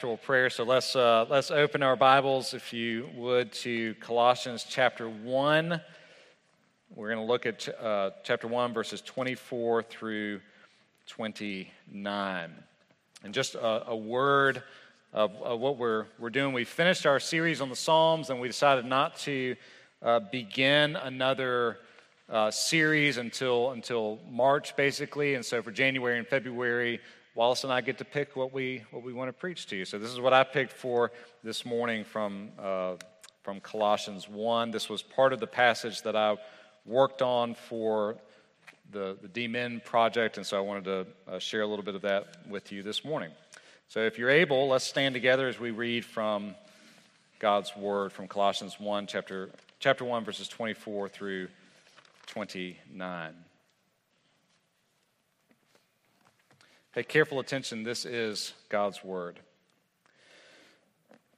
prayer. So let's uh, let's open our Bibles, if you would, to Colossians chapter one. We're going to look at uh, chapter one, verses twenty-four through twenty-nine, and just a, a word of, of, what we're we're doing. We finished our series on the Psalms, and we decided not to uh, begin another. Uh, series until until March, basically, and so for January and February, Wallace and I get to pick what we, what we want to preach to you. So this is what I picked for this morning from, uh, from Colossians 1. This was part of the passage that I worked on for the, the D.Min project, and so I wanted to uh, share a little bit of that with you this morning. So if you're able, let's stand together as we read from God's Word from Colossians 1, chapter, chapter 1, verses 24 through 29. Pay careful attention. This is God's word.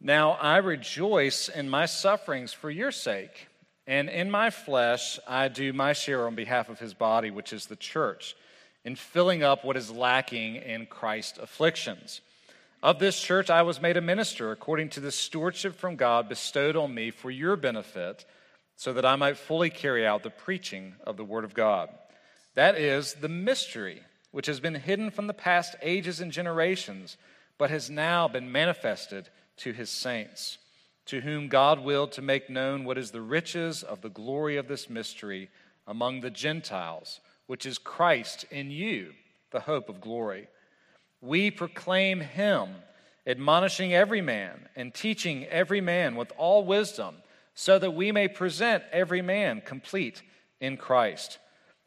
Now I rejoice in my sufferings for your sake, and in my flesh I do my share on behalf of his body, which is the church, in filling up what is lacking in Christ's afflictions. Of this church I was made a minister according to the stewardship from God bestowed on me for your benefit, so that I might fully carry out the preaching of the word of God. That is the mystery which has been hidden from the past ages and generations, but has now been manifested to his saints, to whom God willed to make known what is the riches of the glory of this mystery among the Gentiles, which is Christ in you, the hope of glory. We proclaim him, admonishing every man and teaching every man with all wisdom, so that we may present every man complete in Christ.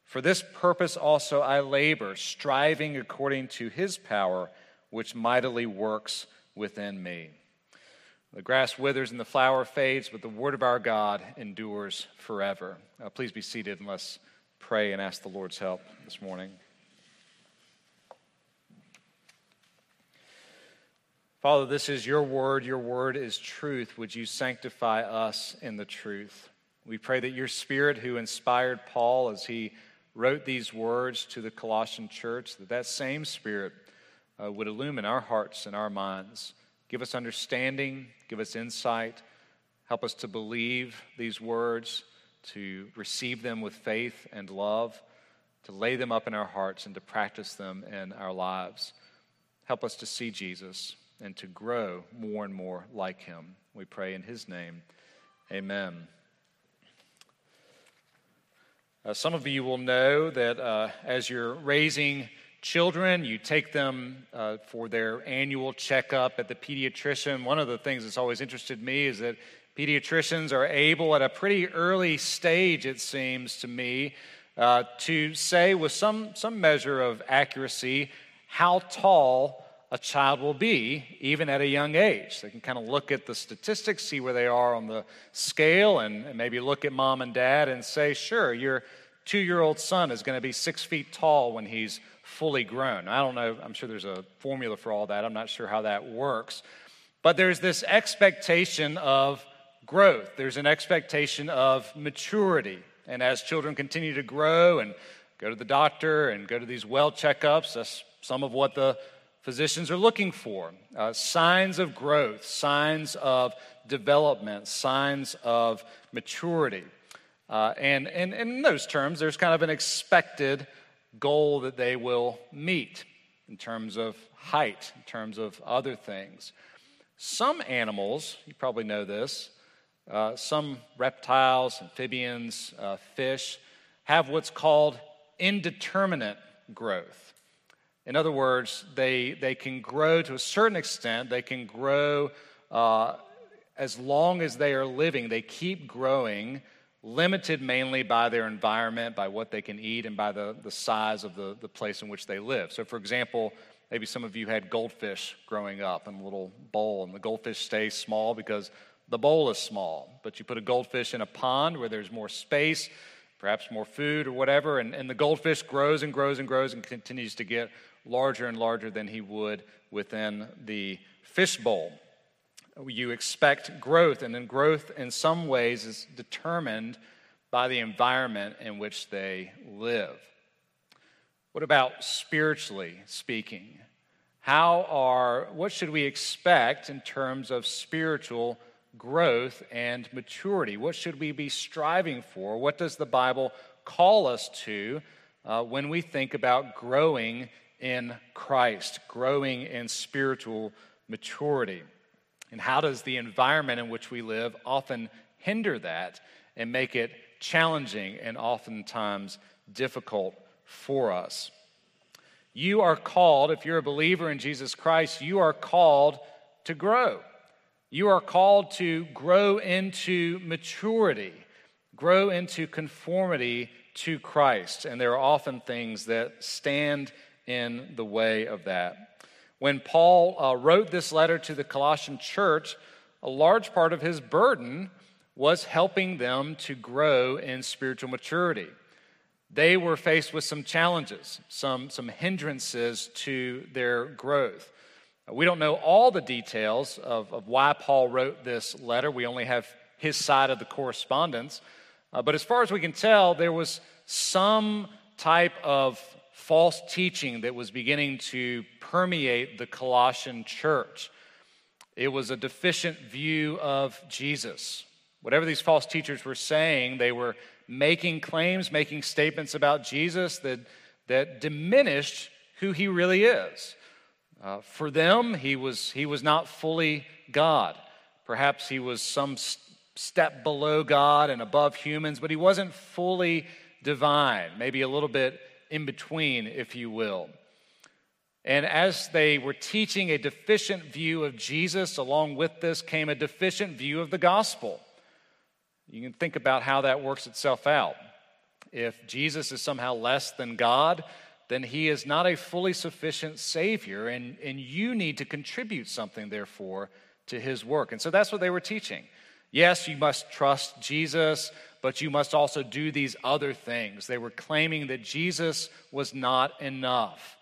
For this purpose also I labor, striving according to his power, which mightily works within me. The grass withers and the flower fades, but the word of our God endures forever. Uh, please be seated and let's pray and ask the Lord's help this morning. Father, this is your word. Your word is truth. Would you sanctify us in the truth? We pray that your spirit, who inspired Paul as he wrote these words to the Colossian church, that that same Spirit uh, would illumine our hearts and our minds, give us understanding, give us insight, help us to believe these words, to receive them with faith and love, to lay them up in our hearts and to practice them in our lives. Help us to see Jesus and to grow more and more like him. We pray in his name. Amen. Uh, some of you will know that uh, as you're raising children, you take them uh, for their annual checkup at the pediatrician. One of the things that's always interested me is that pediatricians are able, at a pretty early stage, it seems to me, uh, to say with some, some measure of accuracy how tall a child will be, even at a young age. They can kind of look at the statistics, see where they are on the scale, and, maybe look at mom and dad and say, sure, your two year old son is going to be six feet tall when he's fully grown. I don't know, I'm sure there's a formula for all that. I'm not sure how that works. But there's this expectation of growth, there's an expectation of maturity. And as children continue to grow and go to the doctor and go to these well checkups, that's some of what the physicians are looking for uh, signs of growth, signs of development, signs of maturity. Uh, and, and, and in those terms, there's kind of an expected goal that they will meet in terms of height, in terms of other things. Some animals, you probably know this, uh, some reptiles, amphibians, uh, fish, have what's called indeterminate growth. In other words, they, they can grow to a certain extent, they can grow uh, as long as they are living, they keep growing, limited mainly by their environment, by what they can eat, and by the, the size of the, the place in which they live. So, for example, maybe some of you had goldfish growing up in a little bowl, and the goldfish stays small because the bowl is small. But you put a goldfish in a pond where there's more space, perhaps more food or whatever, and, and the goldfish grows and grows and grows and continues to get larger and larger than he would within the fishbowl. You expect growth, and then growth in some ways is determined by the environment in which they live. What about spiritually speaking? how are, what should we expect in terms of spiritual growth and maturity? What should we be striving for? What does the Bible call us to uh, when we think about growing in Christ, growing in spiritual maturity? And how does the environment in which we live often hinder that and make it challenging and oftentimes difficult for us? You are called, if you're a believer in Jesus Christ, you are called to grow. You are called to grow into maturity, grow into conformity to Christ. And there are often things that stand in the way of that. When Paul uh, wrote this letter to the Colossian church, a large part of his burden was helping them to grow in spiritual maturity. They were faced with some challenges, some, some hindrances to their growth. We don't know all the details of, of why Paul wrote this letter. We only have his side of the correspondence. Uh, but as far as we can tell, there was some type of false teaching that was beginning to permeate the Colossian church. It was a deficient view of Jesus. Whatever these false teachers were saying, they were making claims, making statements about Jesus that, that diminished who he really is. Uh, for them, he was, he was not fully God. Perhaps he was some step below God and above humans, but he wasn't fully divine, maybe a little bit in between, if you will. And as they were teaching a deficient view of Jesus, along with this came a deficient view of the gospel. You can think about how that works itself out. If Jesus is somehow less than God, then he is not a fully sufficient Savior, and, and you need to contribute something, therefore, to his work. And so that's what they were teaching. Yes, you must trust Jesus, but you must also do these other things. They were claiming that Jesus was not enough,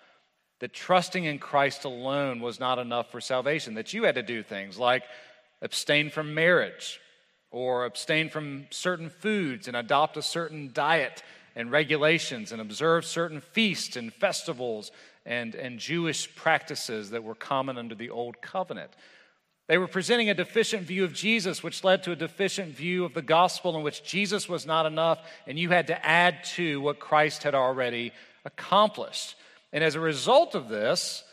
that trusting in Christ alone was not enough for salvation, that you had to do things like abstain from marriage or abstain from certain foods and adopt a certain diet and regulations and observe certain feasts and festivals and, and Jewish practices that were common under the Old Covenant. They were presenting a deficient view of Jesus, which led to a deficient view of the gospel in which Jesus was not enough, and you had to add to what Christ had already accomplished. And as a result of this,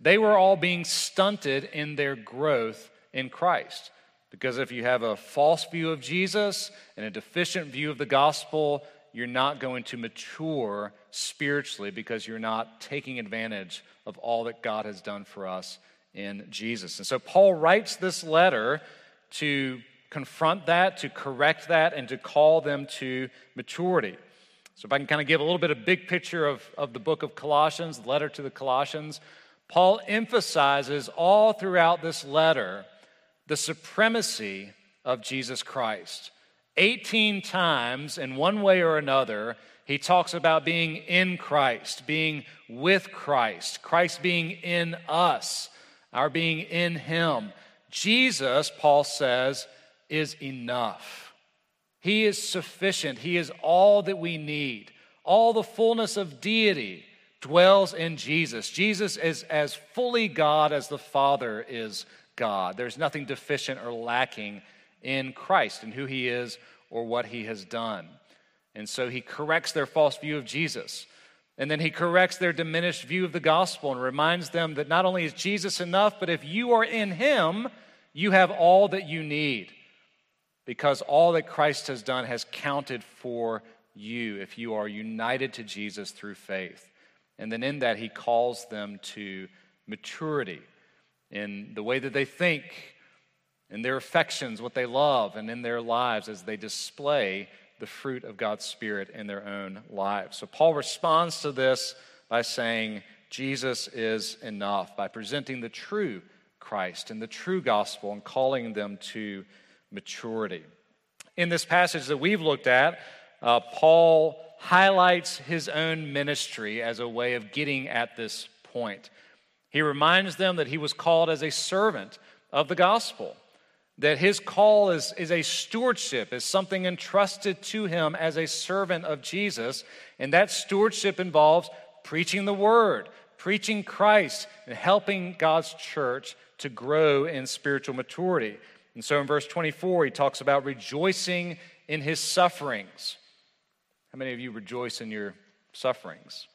they were all being stunted in their growth in Christ. Because if you have a false view of Jesus and a deficient view of the gospel, you're not going to mature spiritually because you're not taking advantage of all that God has done for us in Jesus. And so Paul writes this letter to confront that, to correct that, and to call them to maturity. So, if I can kind of give a little bit of big picture of, of the book of Colossians, the letter to the Colossians, Paul emphasizes all throughout this letter the supremacy of Jesus Christ. 18 times, in one way or another, he talks about being in Christ, being with Christ, Christ being in us, our being in him. Jesus, Paul says, is enough. He is sufficient. He is all that we need. All the fullness of deity dwells in Jesus. Jesus is as fully God as the Father is God. There's nothing deficient or lacking in Christ and who he is or what he has done. And so he corrects their false view of Jesus. And then he corrects their diminished view of the gospel and reminds them that not only is Jesus enough, but if you are in him, you have all that you need. Because all that Christ has done has counted for you if you are united to Jesus through faith. And then in that, he calls them to maturity in the way that they think, in their affections, what they love, and in their lives as they display the fruit of God's Spirit in their own lives. So Paul responds to this by saying, Jesus is enough, by presenting the true Christ and the true gospel and calling them to maturity. In this passage that we've looked at, uh, Paul highlights his own ministry as a way of getting at this point. He reminds them that he was called as a servant of the gospel, that his call is, is a stewardship, is something entrusted to him as a servant of Jesus. And that stewardship involves preaching the word, preaching Christ and helping God's church to grow in spiritual maturity. And so in verse 24, he talks about rejoicing in his sufferings. How many of you rejoice in your sufferings?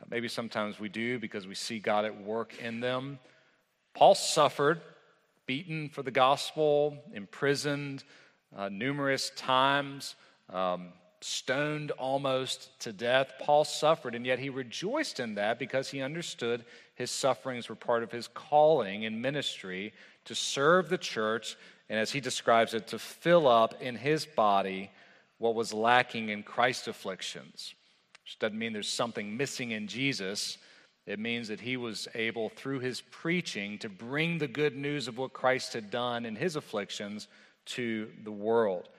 Uh, maybe sometimes we do because we see God at work in them. Paul suffered, beaten for the gospel, imprisoned uh, numerous times, um, stoned almost to death. Paul suffered, and yet he rejoiced in that because he understood his sufferings were part of his calling in ministry to serve the church, and as he describes it, to fill up in his body what was lacking in Christ's afflictions. Which doesn't mean there's something missing in Jesus. It means that he was able, through his preaching, to bring the good news of what Christ had done in his afflictions to the world.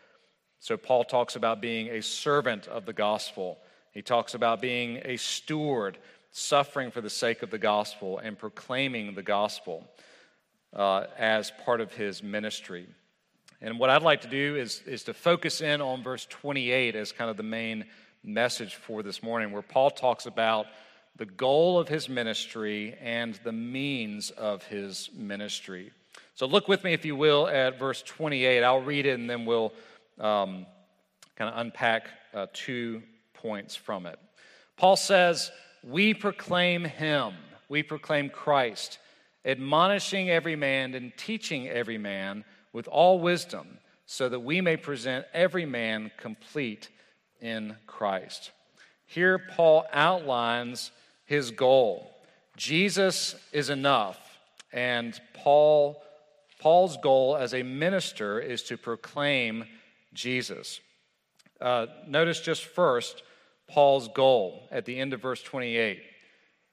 So, Paul talks about being a servant of the gospel. He talks about being a steward, suffering for the sake of the gospel and proclaiming the gospel uh, as part of his ministry. And what I'd like to do is, is to focus in on verse 28 as kind of the main message for this morning, where Paul talks about the goal of his ministry and the means of his ministry. So look with me, if you will, at verse 28. I'll read it and then we'll um, kind of unpack uh, two points from it. Paul says, We proclaim him, we proclaim Christ, admonishing every man and teaching every man with all wisdom, so that we may present every man complete in Christ. Here, Paul outlines his goal. Jesus is enough, and Paul, Paul's goal as a minister is to proclaim Jesus. Uh, notice just first Paul's goal at the end of verse 28.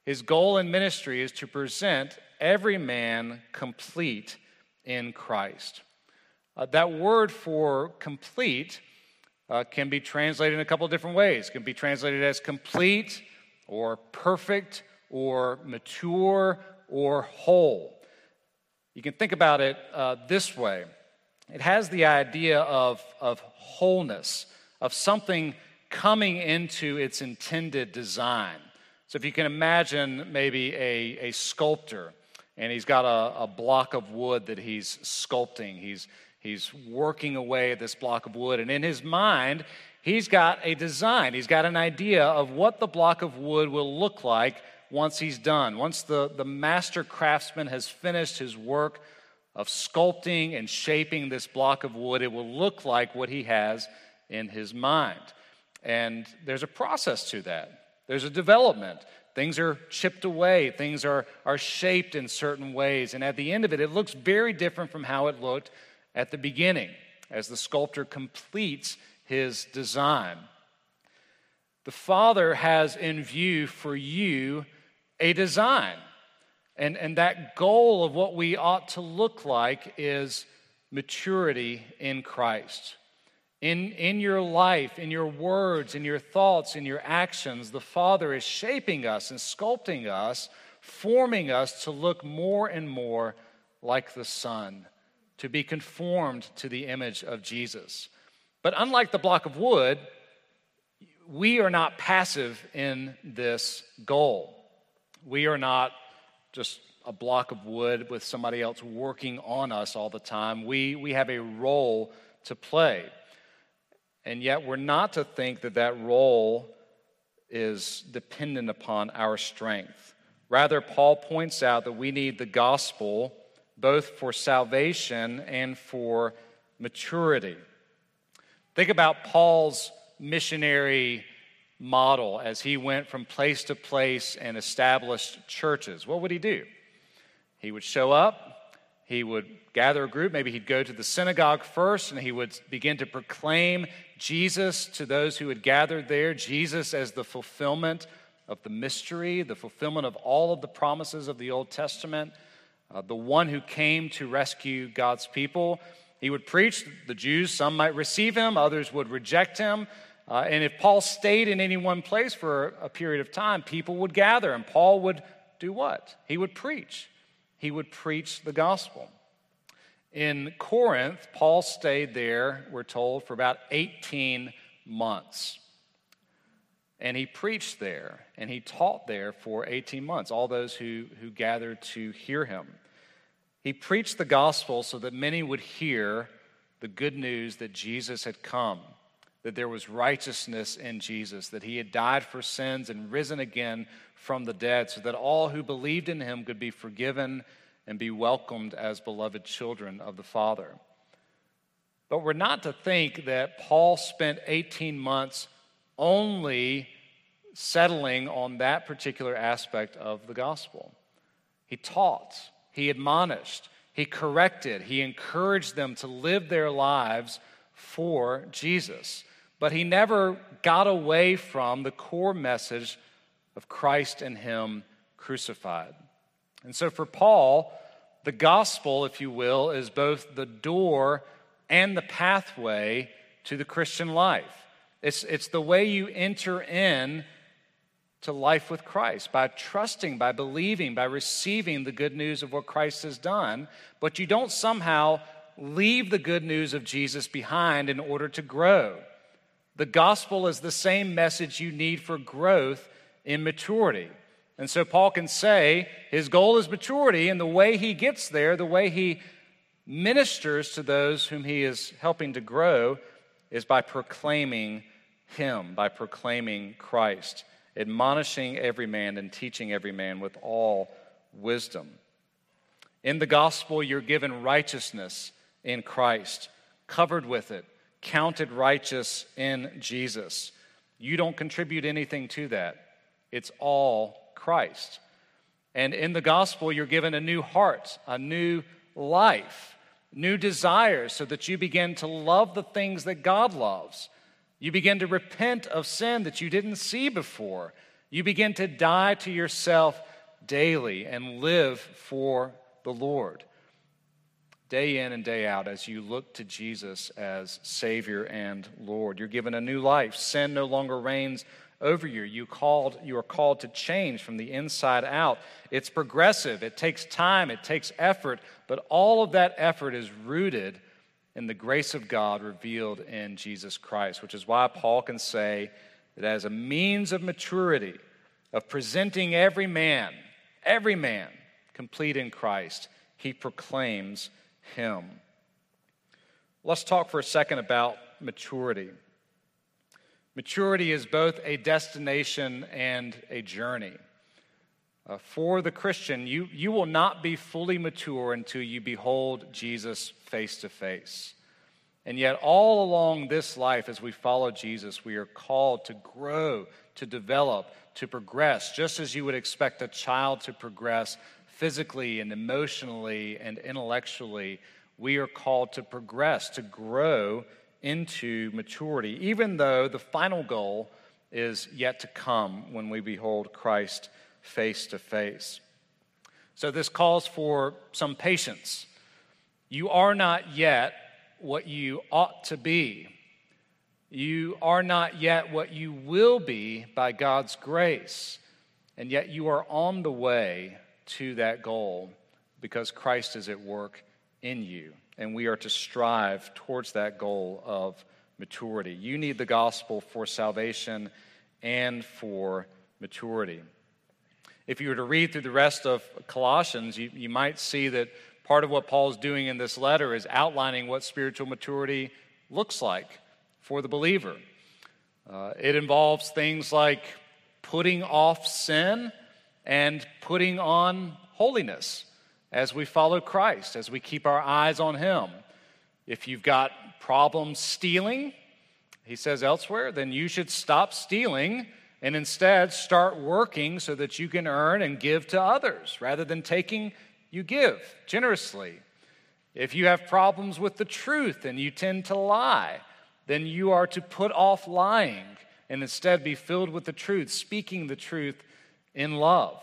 His goal in ministry is to present every man complete in Christ. Uh, that word for complete uh, can be translated in a couple different ways. It can be translated as complete or perfect or mature or whole. You can think about it uh, this way it has the idea of, of wholeness, of something coming into its intended design. So if you can imagine maybe a, a sculptor, and he's got a, a block of wood that he's sculpting, he's, he's working away at this block of wood, and in his mind, he's got a design, he's got an idea of what the block of wood will look like once he's done. Once the, the master craftsman has finished his work of sculpting and shaping this block of wood, it will look like what he has in his mind. And there's a process to that, there's a development. Things are chipped away, things are, are shaped in certain ways. And at the end of it, it looks very different from how it looked at the beginning as the sculptor completes his design. The Father has in view for you a design. And, and that goal of what we ought to look like is maturity in Christ. In, in your life, in your words, in your thoughts, in your actions, the Father is shaping us and sculpting us, forming us to look more and more like the Son, to be conformed to the image of Jesus. But unlike the block of wood, we are not passive in this goal. We are not just a block of wood with somebody else working on us all the time. We, we have a role to play. And yet, we're not to think that that role is dependent upon our strength. Rather, Paul points out that we need the gospel both for salvation and for maturity. Think about Paul's missionary model as he went from place to place and established churches. What would he do? He would show up, he would gather a group, maybe he'd go to the synagogue first, and he would begin to proclaim Jesus to those who had gathered there, Jesus as the fulfillment of the mystery, the fulfillment of all of the promises of the Old Testament, uh, the one who came to rescue God's people. He would preach, the Jews, some might receive him, others would reject him. Uh, and if Paul stayed in any one place for a period of time, people would gather, and Paul would do what? He would preach. He would preach the gospel. In Corinth, Paul stayed there, we're told, for about 18 months. And he preached there and he taught there for 18 months, all those who, who gathered to hear him. He preached the gospel so that many would hear the good news that Jesus had come, that there was righteousness in Jesus, that he had died for sins and risen again from the dead, so that all who believed in him could be forgiven and be welcomed as beloved children of the Father. But we're not to think that Paul spent 18 months only settling on that particular aspect of the gospel. He taught, he admonished, he corrected, he encouraged them to live their lives for Jesus. But he never got away from the core message of Christ and him crucified. And so for Paul, the gospel, if you will, is both the door and the pathway to the Christian life. It's, it's the way you enter in to life with Christ by trusting, by believing, by receiving the good news of what Christ has done. But you don't somehow leave the good news of Jesus behind in order to grow. The gospel is the same message you need for growth in maturity. And so Paul can say his goal is maturity, and the way he gets there, the way he ministers to those whom he is helping to grow, is by proclaiming him, by proclaiming Christ, admonishing every man and teaching every man with all wisdom. In the gospel, you're given righteousness in Christ, covered with it, counted righteous in Jesus. You don't contribute anything to that, it's all Christ. And in the gospel, you're given a new heart, a new life, new desires, so that you begin to love the things that God loves you begin to repent of sin that you didn't see before. You begin to die to yourself daily and live for the Lord. Day in and day out, as you look to Jesus as Savior and Lord, you're given a new life. Sin no longer reigns over you. You, called, you are called to change from the inside out. It's progressive, it takes time, it takes effort, but all of that effort is rooted in the grace of God revealed in Jesus Christ, which is why Paul can say that as a means of maturity, of presenting every man, every man complete in Christ, he proclaims him. Let's talk for a second about maturity. Maturity is both a destination and a journey. Uh, for the Christian, you, you will not be fully mature until you behold Jesus face to face. And yet, all along this life, as we follow Jesus, we are called to grow, to develop, to progress, just as you would expect a child to progress physically and emotionally and intellectually. We are called to progress, to grow into maturity, even though the final goal is yet to come when we behold Christ face to face. So, this calls for some patience. You are not yet what you ought to be. You are not yet what you will be by God's grace, and yet you are on the way to that goal because Christ is at work in you, and we are to strive towards that goal of maturity. You need the gospel for salvation and for maturity. If you were to read through the rest of Colossians, you, you might see that part of what Paul's doing in this letter is outlining what spiritual maturity looks like for the believer. Uh, it involves things like putting off sin and putting on holiness as we follow Christ, as we keep our eyes on Him. If you've got problems stealing, he says elsewhere, then you should stop stealing and instead start working so that you can earn and give to others. Rather than taking, you give generously. If you have problems with the truth and you tend to lie, then you are to put off lying and instead be filled with the truth, speaking the truth in love.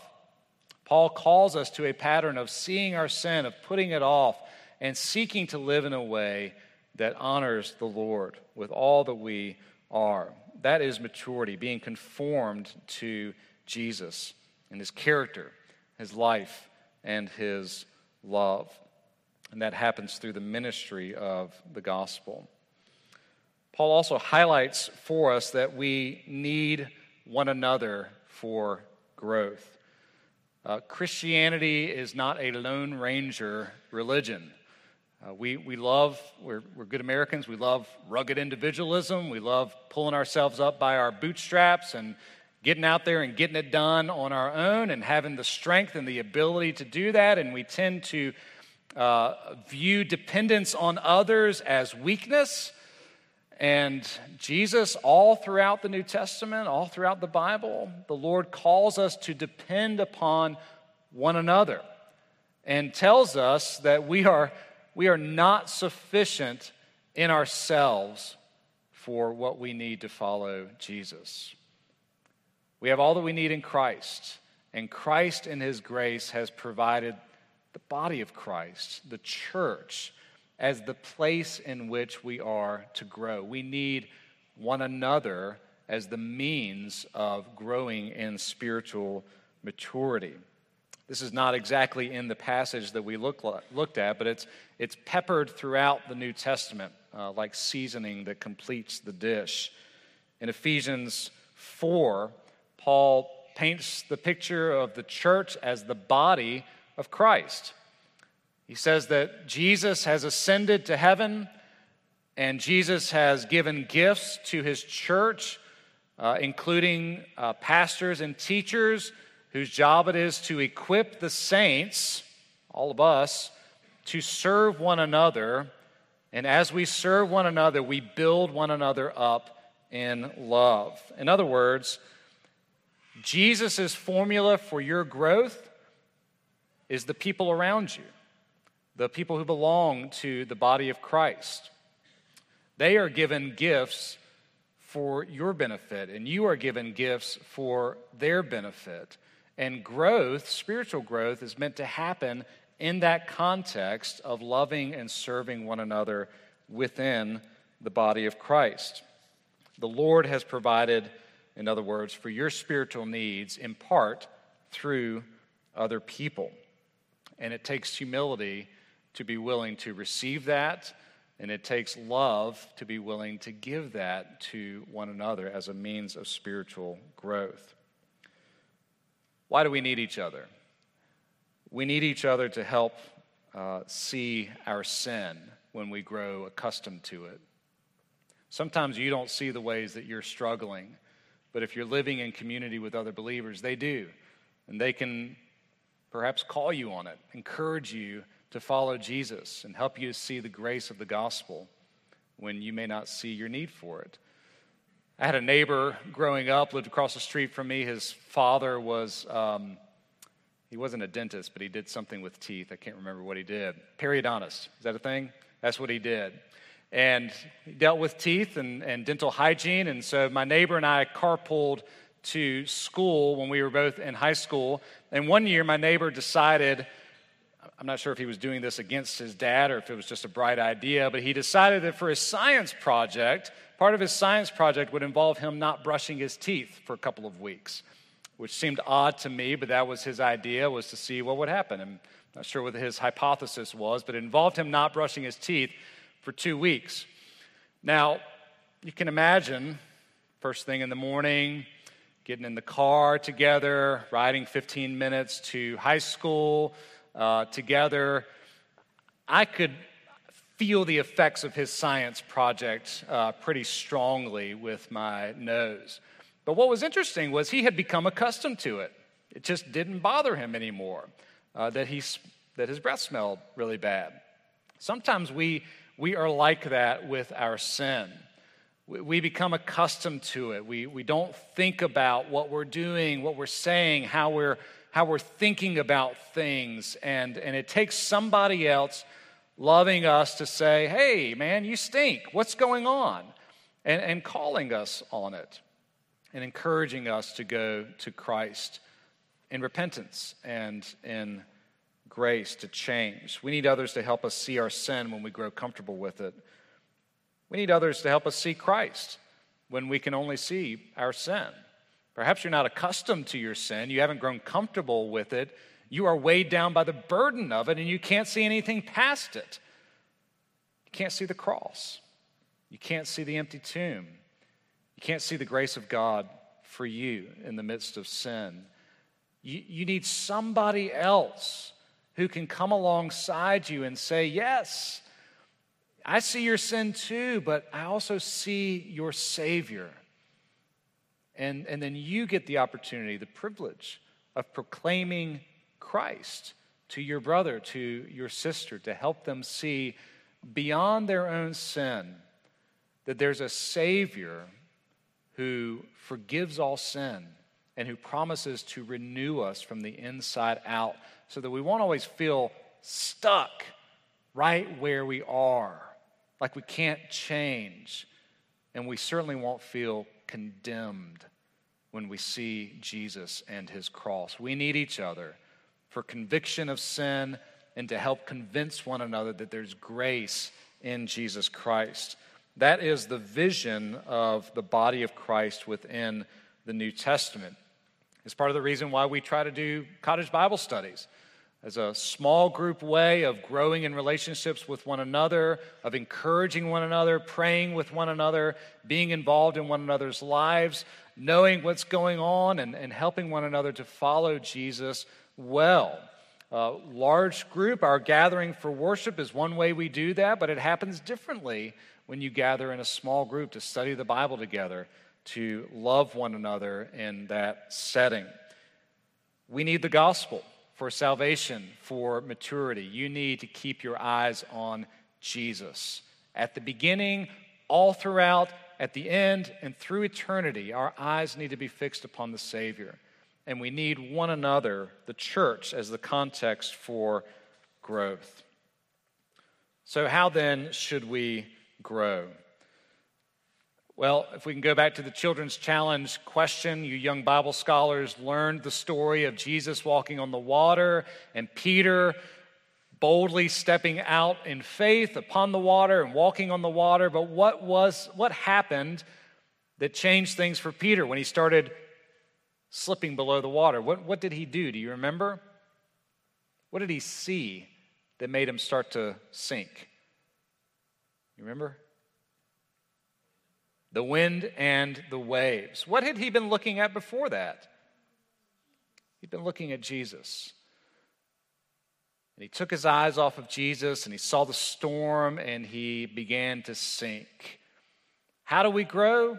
Paul calls us to a pattern of seeing our sin, of putting it off, and seeking to live in a way that honors the Lord with all that we are. That is maturity, being conformed to Jesus and his character, his life, and his love. And that happens through the ministry of the gospel. Paul also highlights for us that we need one another for growth. Uh, Christianity is not a Lone Ranger religion. Uh, we, we love, we're, we're good Americans, we love rugged individualism, we love pulling ourselves up by our bootstraps and getting out there and getting it done on our own and having the strength and the ability to do that. And we tend to uh, view dependence on others as weakness. And Jesus, all throughout the New Testament, all throughout the Bible, the Lord calls us to depend upon one another and tells us that we are we are not sufficient in ourselves for what we need to follow Jesus. We have all that we need in Christ, and Christ, in His grace, has provided the body of Christ, the church, as the place in which we are to grow. We need one another as the means of growing in spiritual maturity. This is not exactly in the passage that we look, looked at, but it's, it's peppered throughout the New Testament, uh, like seasoning that completes the dish. In Ephesians 4, Paul paints the picture of the church as the body of Christ. He says that Jesus has ascended to heaven and Jesus has given gifts to his church, uh, including uh, pastors and teachers whose job it is to equip the saints, all of us, to serve one another. And as we serve one another, we build one another up in love. In other words, Jesus' formula for your growth is the people around you, the people who belong to the body of Christ. They are given gifts for your benefit, and you are given gifts for their benefit. And growth, spiritual growth, is meant to happen in that context of loving and serving one another within the body of Christ. The Lord has provided, in other words, for your spiritual needs in part through other people. And it takes humility to be willing to receive that, and it takes love to be willing to give that to one another as a means of spiritual growth. Why do we need each other? We need each other to help uh, see our sin when we grow accustomed to it. Sometimes you don't see the ways that you're struggling, but if you're living in community with other believers, they do. And they can perhaps call you on it, encourage you to follow Jesus, and help you see the grace of the gospel when you may not see your need for it. I had a neighbor growing up, lived across the street from me. His father was, um, he wasn't a dentist, but he did something with teeth. I can't remember what he did. Periodontist. Is that a thing? That's what he did. And he dealt with teeth and, and dental hygiene. And so my neighbor and I carpooled to school when we were both in high school. And one year, my neighbor decided, I'm not sure if he was doing this against his dad or if it was just a bright idea, but he decided that for his science project, part of his science project would involve him not brushing his teeth for a couple of weeks, which seemed odd to me, but that was his idea, was to see what would happen. I'm not sure what his hypothesis was, but it involved him not brushing his teeth for two weeks. Now, you can imagine, first thing in the morning, getting in the car together, riding 15 minutes to high school uh, together. I could feel the effects of his science project uh, pretty strongly with my nose. But what was interesting was he had become accustomed to it. It just didn't bother him anymore uh, that, he, that his breath smelled really bad. Sometimes we, we are like that with our sin. We, we become accustomed to it. We, we don't think about what we're doing, what we're saying, how we're, how we're thinking about things. And, and it takes somebody else loving us to say, hey, man, you stink. What's going on? And, and calling us on it and encouraging us to go to Christ in repentance and in grace to change. We need others to help us see our sin when we grow comfortable with it. We need others to help us see Christ when we can only see our sin. Perhaps you're not accustomed to your sin, you haven't grown comfortable with it, you are weighed down by the burden of it and you can't see anything past it. You can't see the cross. You can't see the empty tomb. You can't see the grace of God for you in the midst of sin. You, you need somebody else who can come alongside you and say, Yes, I see your sin too, but I also see your Savior. And, and then you get the opportunity, the privilege of proclaiming Christ to your brother, to your sister, to help them see beyond their own sin that there's a Savior who forgives all sin and who promises to renew us from the inside out so that we won't always feel stuck right where we are, like we can't change. And we certainly won't feel condemned when we see Jesus and his cross. We need each other for conviction of sin and to help convince one another that there's grace in Jesus Christ. That is the vision of the body of Christ within the New Testament. It's part of the reason why we try to do cottage Bible studies as a small group way of growing in relationships with one another, of encouraging one another, praying with one another, being involved in one another's lives, knowing what's going on, and, and helping one another to follow Jesus well. Uh, large group, our gathering for worship is one way we do that, but it happens differently when you gather in a small group to study the Bible together, to love one another in that setting. We need the gospel for salvation, for maturity. You need to keep your eyes on Jesus. At the beginning, all throughout, at the end, and through eternity, our eyes need to be fixed upon the Savior. And we need one another, the church, as the context for growth. So, how then should we grow? Well, if we can go back to the children's challenge question, you young Bible scholars learned the story of Jesus walking on the water and Peter boldly stepping out in faith upon the water and walking on the water. But what was what happened that changed things for Peter when he started slipping below the water? What, what did he do? Do you remember? What did he see that made him start to sink? You remember? The wind and the waves. What had he been looking at before that? He'd been looking at Jesus. And he took his eyes off of Jesus and he saw the storm and he began to sink. How do we grow?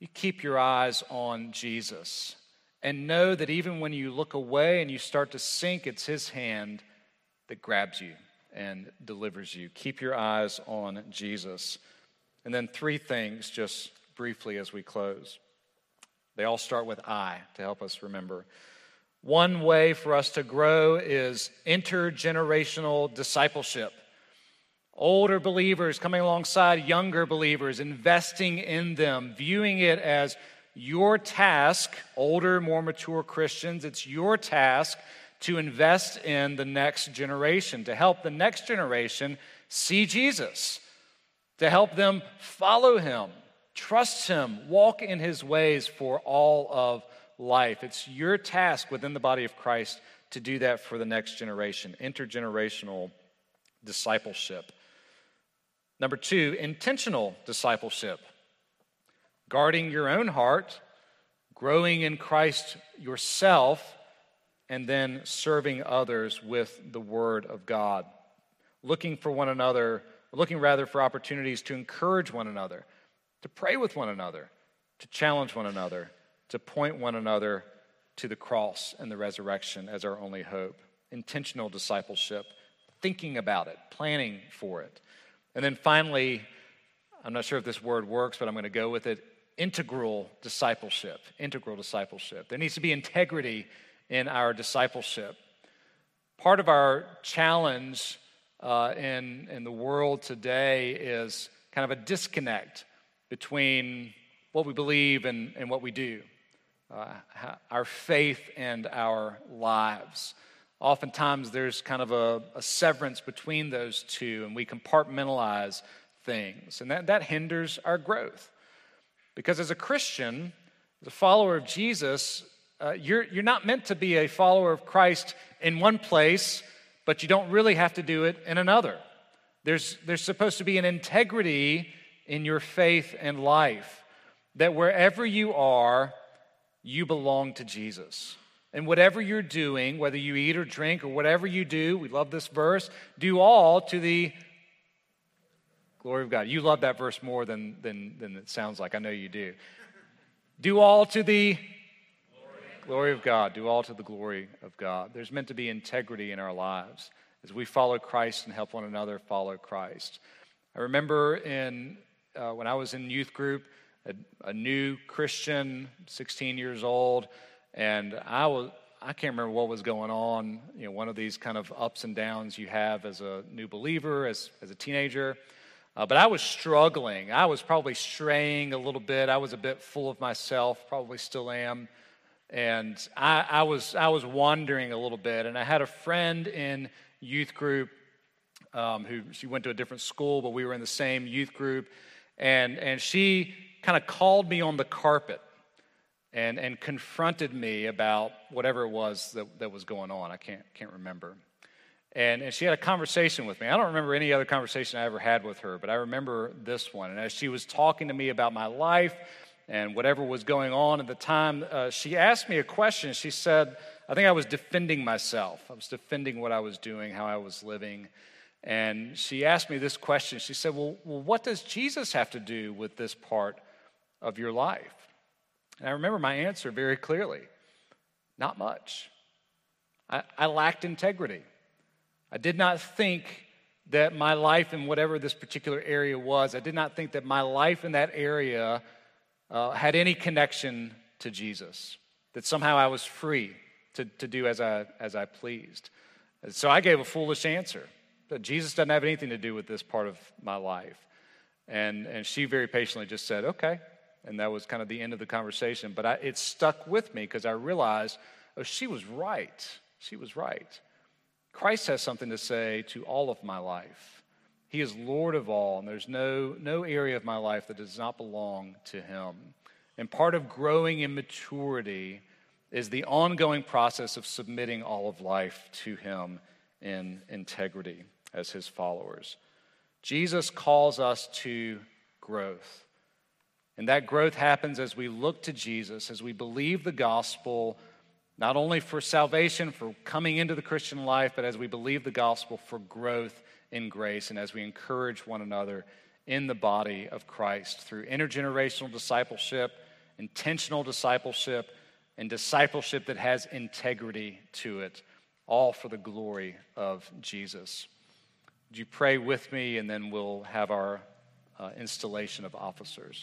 You keep your eyes on Jesus and know that even when you look away and you start to sink, it's his hand that grabs you and delivers you. Keep your eyes on Jesus. And then three things, just briefly as we close. They all start with I to help us remember. One way for us to grow is intergenerational discipleship. Older believers coming alongside younger believers, investing in them, viewing it as your task, older, more mature Christians, it's your task to invest in the next generation, to help the next generation see Jesus to help them follow him, trust him, walk in his ways for all of life. It's your task within the body of Christ to do that for the next generation, intergenerational discipleship. Number two, intentional discipleship. Guarding your own heart, growing in Christ yourself, and then serving others with the Word of God. Looking for one another we're looking rather for opportunities to encourage one another, to pray with one another, to challenge one another, to point one another to the cross and the resurrection as our only hope. Intentional discipleship, thinking about it, planning for it. And then finally, I'm not sure if this word works, but I'm going to go with it integral discipleship. Integral discipleship. There needs to be integrity in our discipleship. Part of our challenge uh, in, in the world today is kind of a disconnect between what we believe and, and what we do, uh, our faith and our lives. Oftentimes, there's kind of a, a severance between those two, and we compartmentalize things, and that, that hinders our growth. Because as a Christian, as a follower of Jesus, uh, you're, you're not meant to be a follower of Christ in one place but you don't really have to do it in another. There's, there's supposed to be an integrity in your faith and life that wherever you are, you belong to Jesus. And whatever you're doing, whether you eat or drink or whatever you do, we love this verse, do all to the glory of God. You love that verse more than, than, than it sounds like. I know you do. Do all to the. Glory of God. Do all to the glory of God. There's meant to be integrity in our lives as we follow Christ and help one another follow Christ. I remember in, uh, when I was in youth group, a, a new Christian, 16 years old, and I was I can't remember what was going on. You know, one of these kind of ups and downs you have as a new believer, as as a teenager. Uh, but I was struggling. I was probably straying a little bit. I was a bit full of myself, probably still am. And I, I was I was wandering a little bit. And I had a friend in youth group um, who she went to a different school, but we were in the same youth group. And and she kind of called me on the carpet and, and confronted me about whatever it was that, that was going on. I can't, can't remember. And, and she had a conversation with me. I don't remember any other conversation I ever had with her, but I remember this one. And as she was talking to me about my life and whatever was going on at the time, uh, she asked me a question. She said, I think I was defending myself. I was defending what I was doing, how I was living. And she asked me this question. She said, Well, well what does Jesus have to do with this part of your life? And I remember my answer very clearly not much. I, I lacked integrity. I did not think that my life in whatever this particular area was, I did not think that my life in that area uh, had any connection to Jesus, that somehow I was free to, to do as I, as I pleased. so I gave a foolish answer that Jesus doesn't have anything to do with this part of my life. And, and she very patiently just said, okay, and that was kind of the end of the conversation. But I, it stuck with me because I realized, oh, she was right. She was right. Christ has something to say to all of my life. He is Lord of all, and there's no, no area of my life that does not belong to Him. And part of growing in maturity is the ongoing process of submitting all of life to Him in integrity as His followers. Jesus calls us to growth. And that growth happens as we look to Jesus, as we believe the gospel, not only for salvation, for coming into the Christian life, but as we believe the gospel for growth in grace and as we encourage one another in the body of Christ through intergenerational discipleship, intentional discipleship, and discipleship that has integrity to it, all for the glory of Jesus. Would you pray with me, and then we'll have our uh, installation of officers.